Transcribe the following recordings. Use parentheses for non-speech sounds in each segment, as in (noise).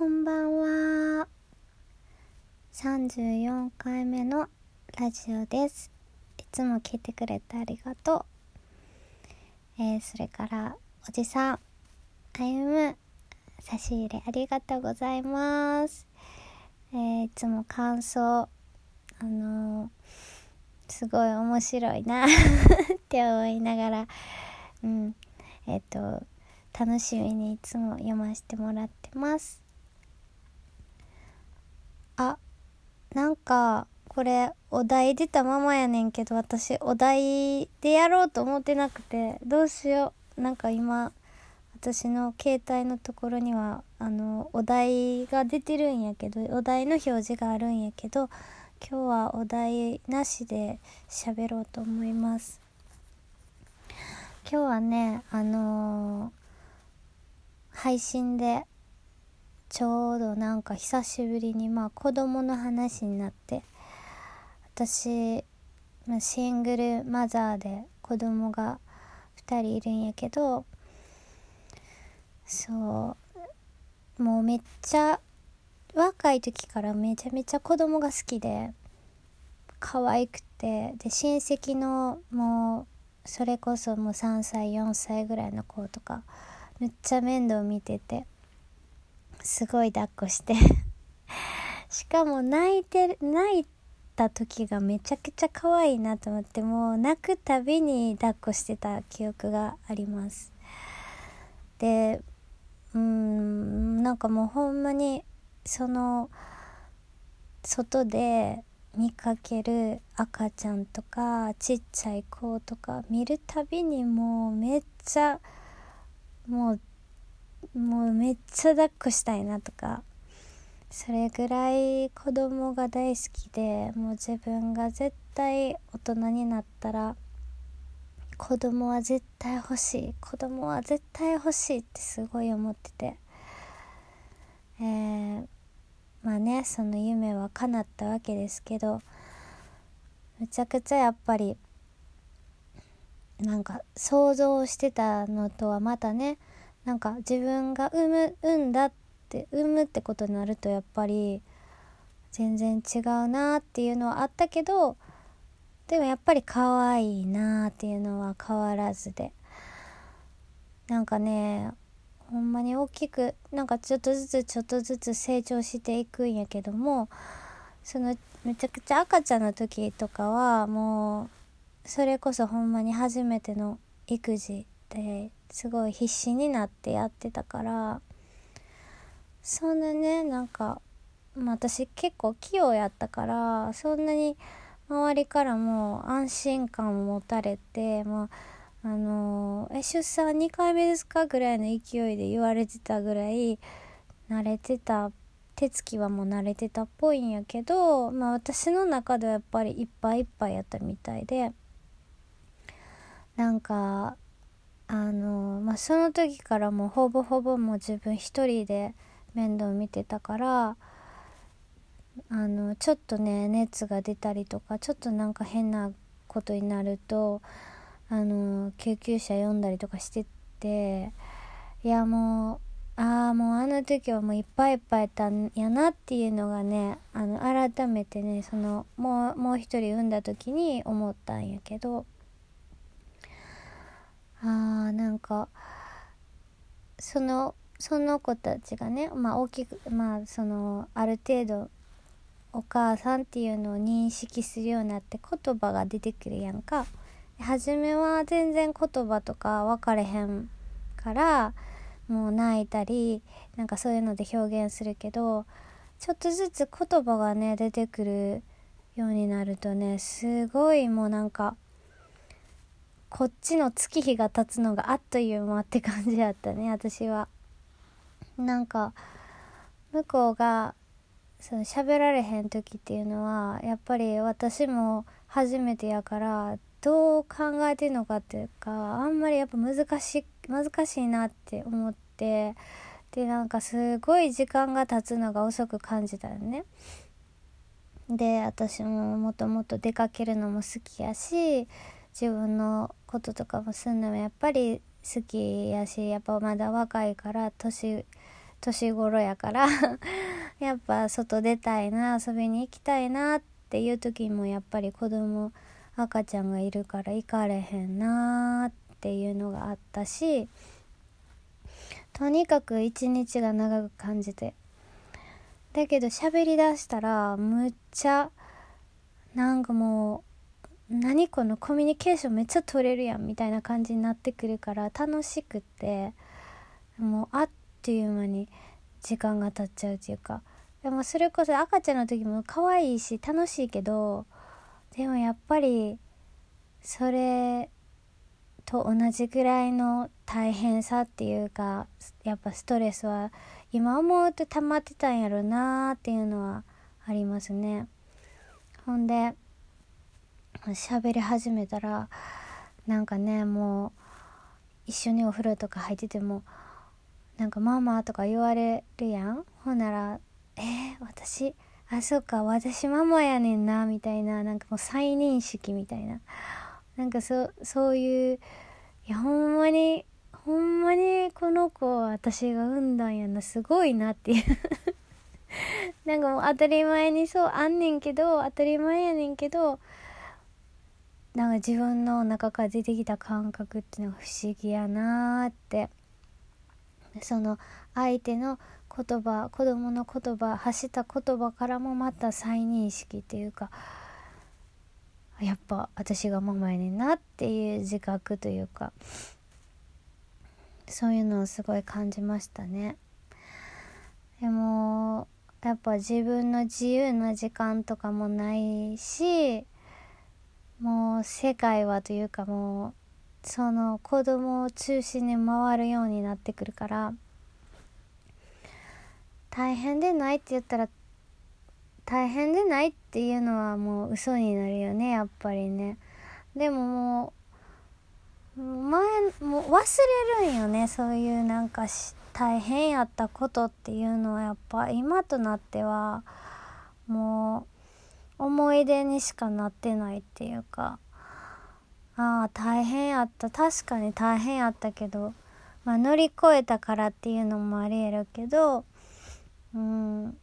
こんばんは。34回目のラジオです。いつも聞いてくれてありがとう。えー、それから、おじさん、あゆむ、差し入れありがとうございます。えー、いつも感想、あのーすごい面白いな (laughs) って思いながら、うん、えっ、と、楽しみにいつも読ませてもらってます。あ、なんか、これ、お題出たままやねんけど、私、お題でやろうと思ってなくて、どうしよう。なんか今、私の携帯のところには、あの、お題が出てるんやけど、お題の表示があるんやけど、今日はお題なしで喋ろうと思います。今日はね、あのー配信でちょうどなんか久しぶりにまあ子供の話になって私、ま、シングルマザーで子供が2人いるんやけどそうもうめっちゃ若い時からめちゃめちゃ子供が好きで可愛くてで親戚のもうそれこそもう3歳4歳ぐらいの子とかめっちゃ面倒見てて。すごい抱っこして。(laughs) しかも泣いて泣いた時がめちゃくちゃ可愛いなと思ってもう泣くたびに抱っこしてた記憶があります。でうんなんかもうほんまにその外で見かける赤ちゃんとかちっちゃい子とか見るたびにもうめっちゃもうもうめっちゃ抱っこしたいなとかそれぐらい子供が大好きでもう自分が絶対大人になったら子供は絶対欲しい子供は絶対欲しいってすごい思っててえー、まあねその夢は叶ったわけですけどめちゃくちゃやっぱりなんか想像してたのとはまたねなんか自分が産む産んだって産むってことになるとやっぱり全然違うなっていうのはあったけどでもやっぱり可愛いなっていうのは変わらずで。なんかねほんまに大きくなんかちょっとずつちょっとずつ成長していくんやけどもそのめちゃくちゃ赤ちゃんの時とかはもうそれこそほんまに初めての育児ですごい必死になってやってたからそんなねなんか、まあ、私結構器用やったからそんなに周りからも安心感を持たれて、まあ、あのえ出産2回目ですかぐらいの勢いで言われてたぐらい慣れてた手つきはもう慣れてたっぽいんやけど、まあ、私の中ではやっぱりいっぱいいっぱいやったみたいでなんかあのまあその時からもうほぼほぼもう自分一人で面倒見てたからあのちょっとね熱が出たりとかちょっとなんか変なことになるとあの救急車呼んだりとかしてていやもうああもうあの時はもういっぱいいっぱいやったんやなっていうのがねあの改めてねそのもうもう一人産んだ時に思ったんやけどあーなんかそのその子たちがねまあ大きくまあそのある程度お母さんっていうのを認識するようになって言葉が出てくるやんか。初めは全然言葉とか分かれへんからもう泣いたりなんかそういうので表現するけどちょっとずつ言葉がね出てくるようになるとねすごいもうなんかこっちの月日が経つのがあっという間って感じだったね (laughs) 私は。なんか向こうがその喋られへん時っていうのはやっぱり私も初めてやからどう考えてるのかっていうかあんまりやっぱ難しい難しいなって思ってでなんかすごい時間が経つのが遅く感じたよね。で私ももともと出かけるのも好きやし自分のこととかもするのもやっぱり好きやしやっぱまだ若いから年年頃やから (laughs) やっぱ外出たいな遊びに行きたいなっていう時もやっぱり子供赤ちゃんがいるから行かれへんなっていうのがあったしとにかく一日が長く感じて。だけど喋りだしたらむっちゃなんかもう何このコミュニケーションめっちゃ取れるやんみたいな感じになってくるから楽しくって。もうあっという間に時間が経っちゃうっていうか。でもそれこそ赤ちゃんの時も可愛いし楽しいけど。でもやっぱりそれと同じぐらいの大変さっていうかやっぱストレスは今思うと溜まってたんやろなーっていうのはありますね。ほんで喋り始めたらなんかねもう一緒にお風呂とか入っててもなんか「ママ」とか言われるやん。ほんなら「えー、私あそっか私ママやねんな」みたいななんかもう再認識みたいな。なんかそそういういやほんまにほんまにこの子は私が産んだんやなすごいなっていう。(laughs) なんかもう当たり前にそうあんねんけど当たり前やねんけどなんか自分の中から出てきた感覚っていうのが不思議やなーってその相手の言葉子供の言葉発した言葉からもまた再認識っていうかやっぱ私がママやねんなっていう自覚というかそういうのをすごい感じましたね。でもやっぱ自分の自由な時間とかもないしもう世界はというかもうその子供を中心に回るようになってくるから大変でないって言ったら大変でないっていうのはもう嘘になるよねやっぱりね。でももう前もう忘れるんよねそういうなんか大変やったことっていうのはやっぱ今となってはもう思い出にしかなってないっていうかああ大変やった。確かに大変やったけど、まあ、乗り越えたからっていうのもありえるけどうん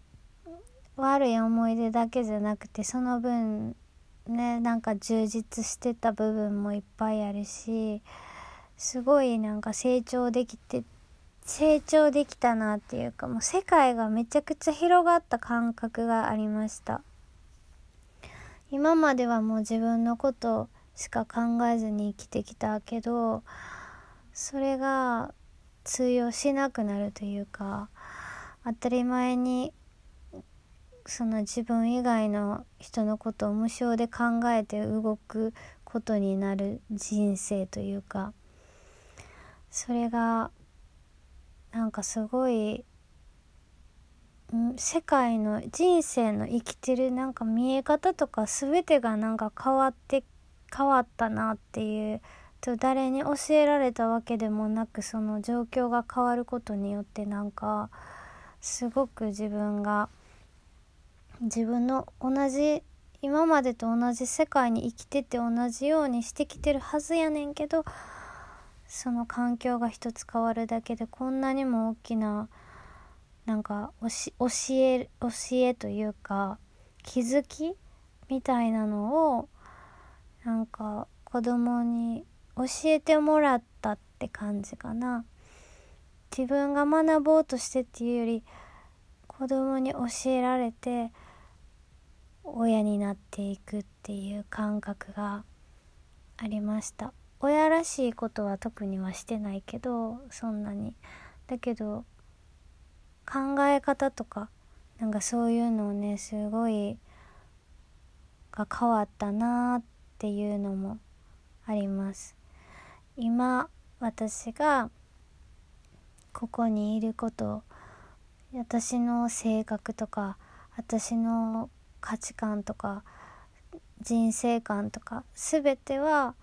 悪い思い出だけじゃなくてその分ねなんか充実してた部分もいっぱいあるしすごいなんか成長できて成長できたなっていうかもう世界がめちゃくちゃ広がった感覚がありました。今まではもう自分のことしか考えずに生きてきたけどそれが通用しなくなるというか当たり前にその自分以外の人のことを無償で考えて動くことになる人生というかそれがなんかすごい世界の人生の生きてるなんか見え方とか全てがなんか変わって変わったなっていうと誰に教えられたわけでもなくその状況が変わることによってなんかすごく自分が自分の同じ今までと同じ世界に生きてて同じようにしてきてるはずやねんけどその環境が一つ変わるだけでこんなにも大きななんか教え教えというか気づきみたいなのをなんか子供に教えてもらったって感じかな。自分が学ぼうとしてっていうより子供に教えられて親になっていくっていう感覚がありました。親らしいことは特にはしてないけどそんなに。だけど考え方とかなんかそういうのをねすごいが変わったなっていうのもあります。今私がここにいること私の性格とか私の価値観とか人生観とか全ては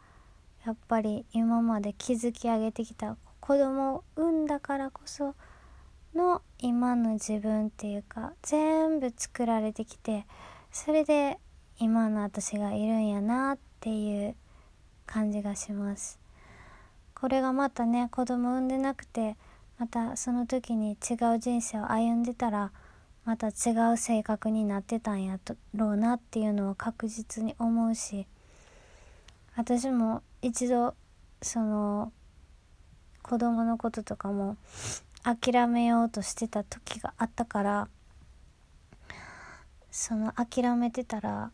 やっぱり今まで築き上げてきた子供を産んだからこその今の自分っていうか全部作られてきてそれで今の私がいるんやなっていう感じがします。これがまたね子供産んでなくてまたその時に違う人生を歩んでたらまた違う性格になってたんやろうなっていうのは確実に思うし私も一度その子供のこととかも諦めようとしてた時があったからその諦めてたら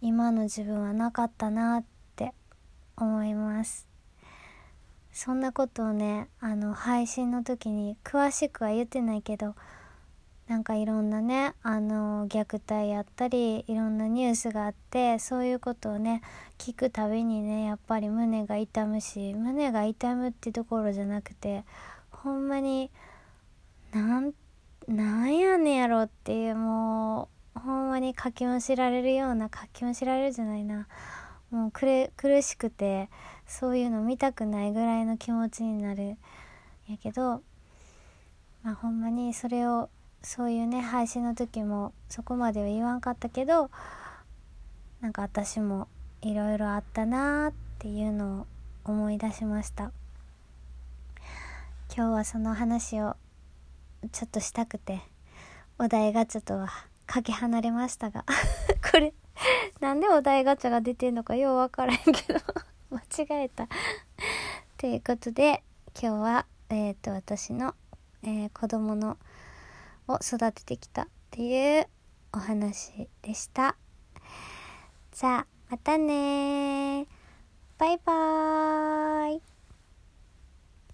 今の自分はなかったなって思います。そんなことをねあの配信の時に詳しくは言ってないけどなんかいろんなねあの虐待やったりいろんなニュースがあってそういうことをね聞くたびにねやっぱり胸が痛むし胸が痛むってところじゃなくてほんまになんなんやねんやろっていうもうほんまにかきむしられるようなかきむしられるじゃないな。もう苦しくてそういうの見たくないぐらいの気持ちになる。やけどまあほんまにそれをそういうね配信の時もそこまでは言わんかったけどなんか私もいろいろあったなーっていうのを思い出しました。今日はその話をちょっとしたくてお題ガチャとはかけ離れましたが (laughs) これなんでお題ガチャが出てんのかようわからへんけど (laughs) 間違えた。ということで今日はえっ、と私の、えー、子供のを育ててきたっていうお話でした。じゃあ、またねバイバーイ。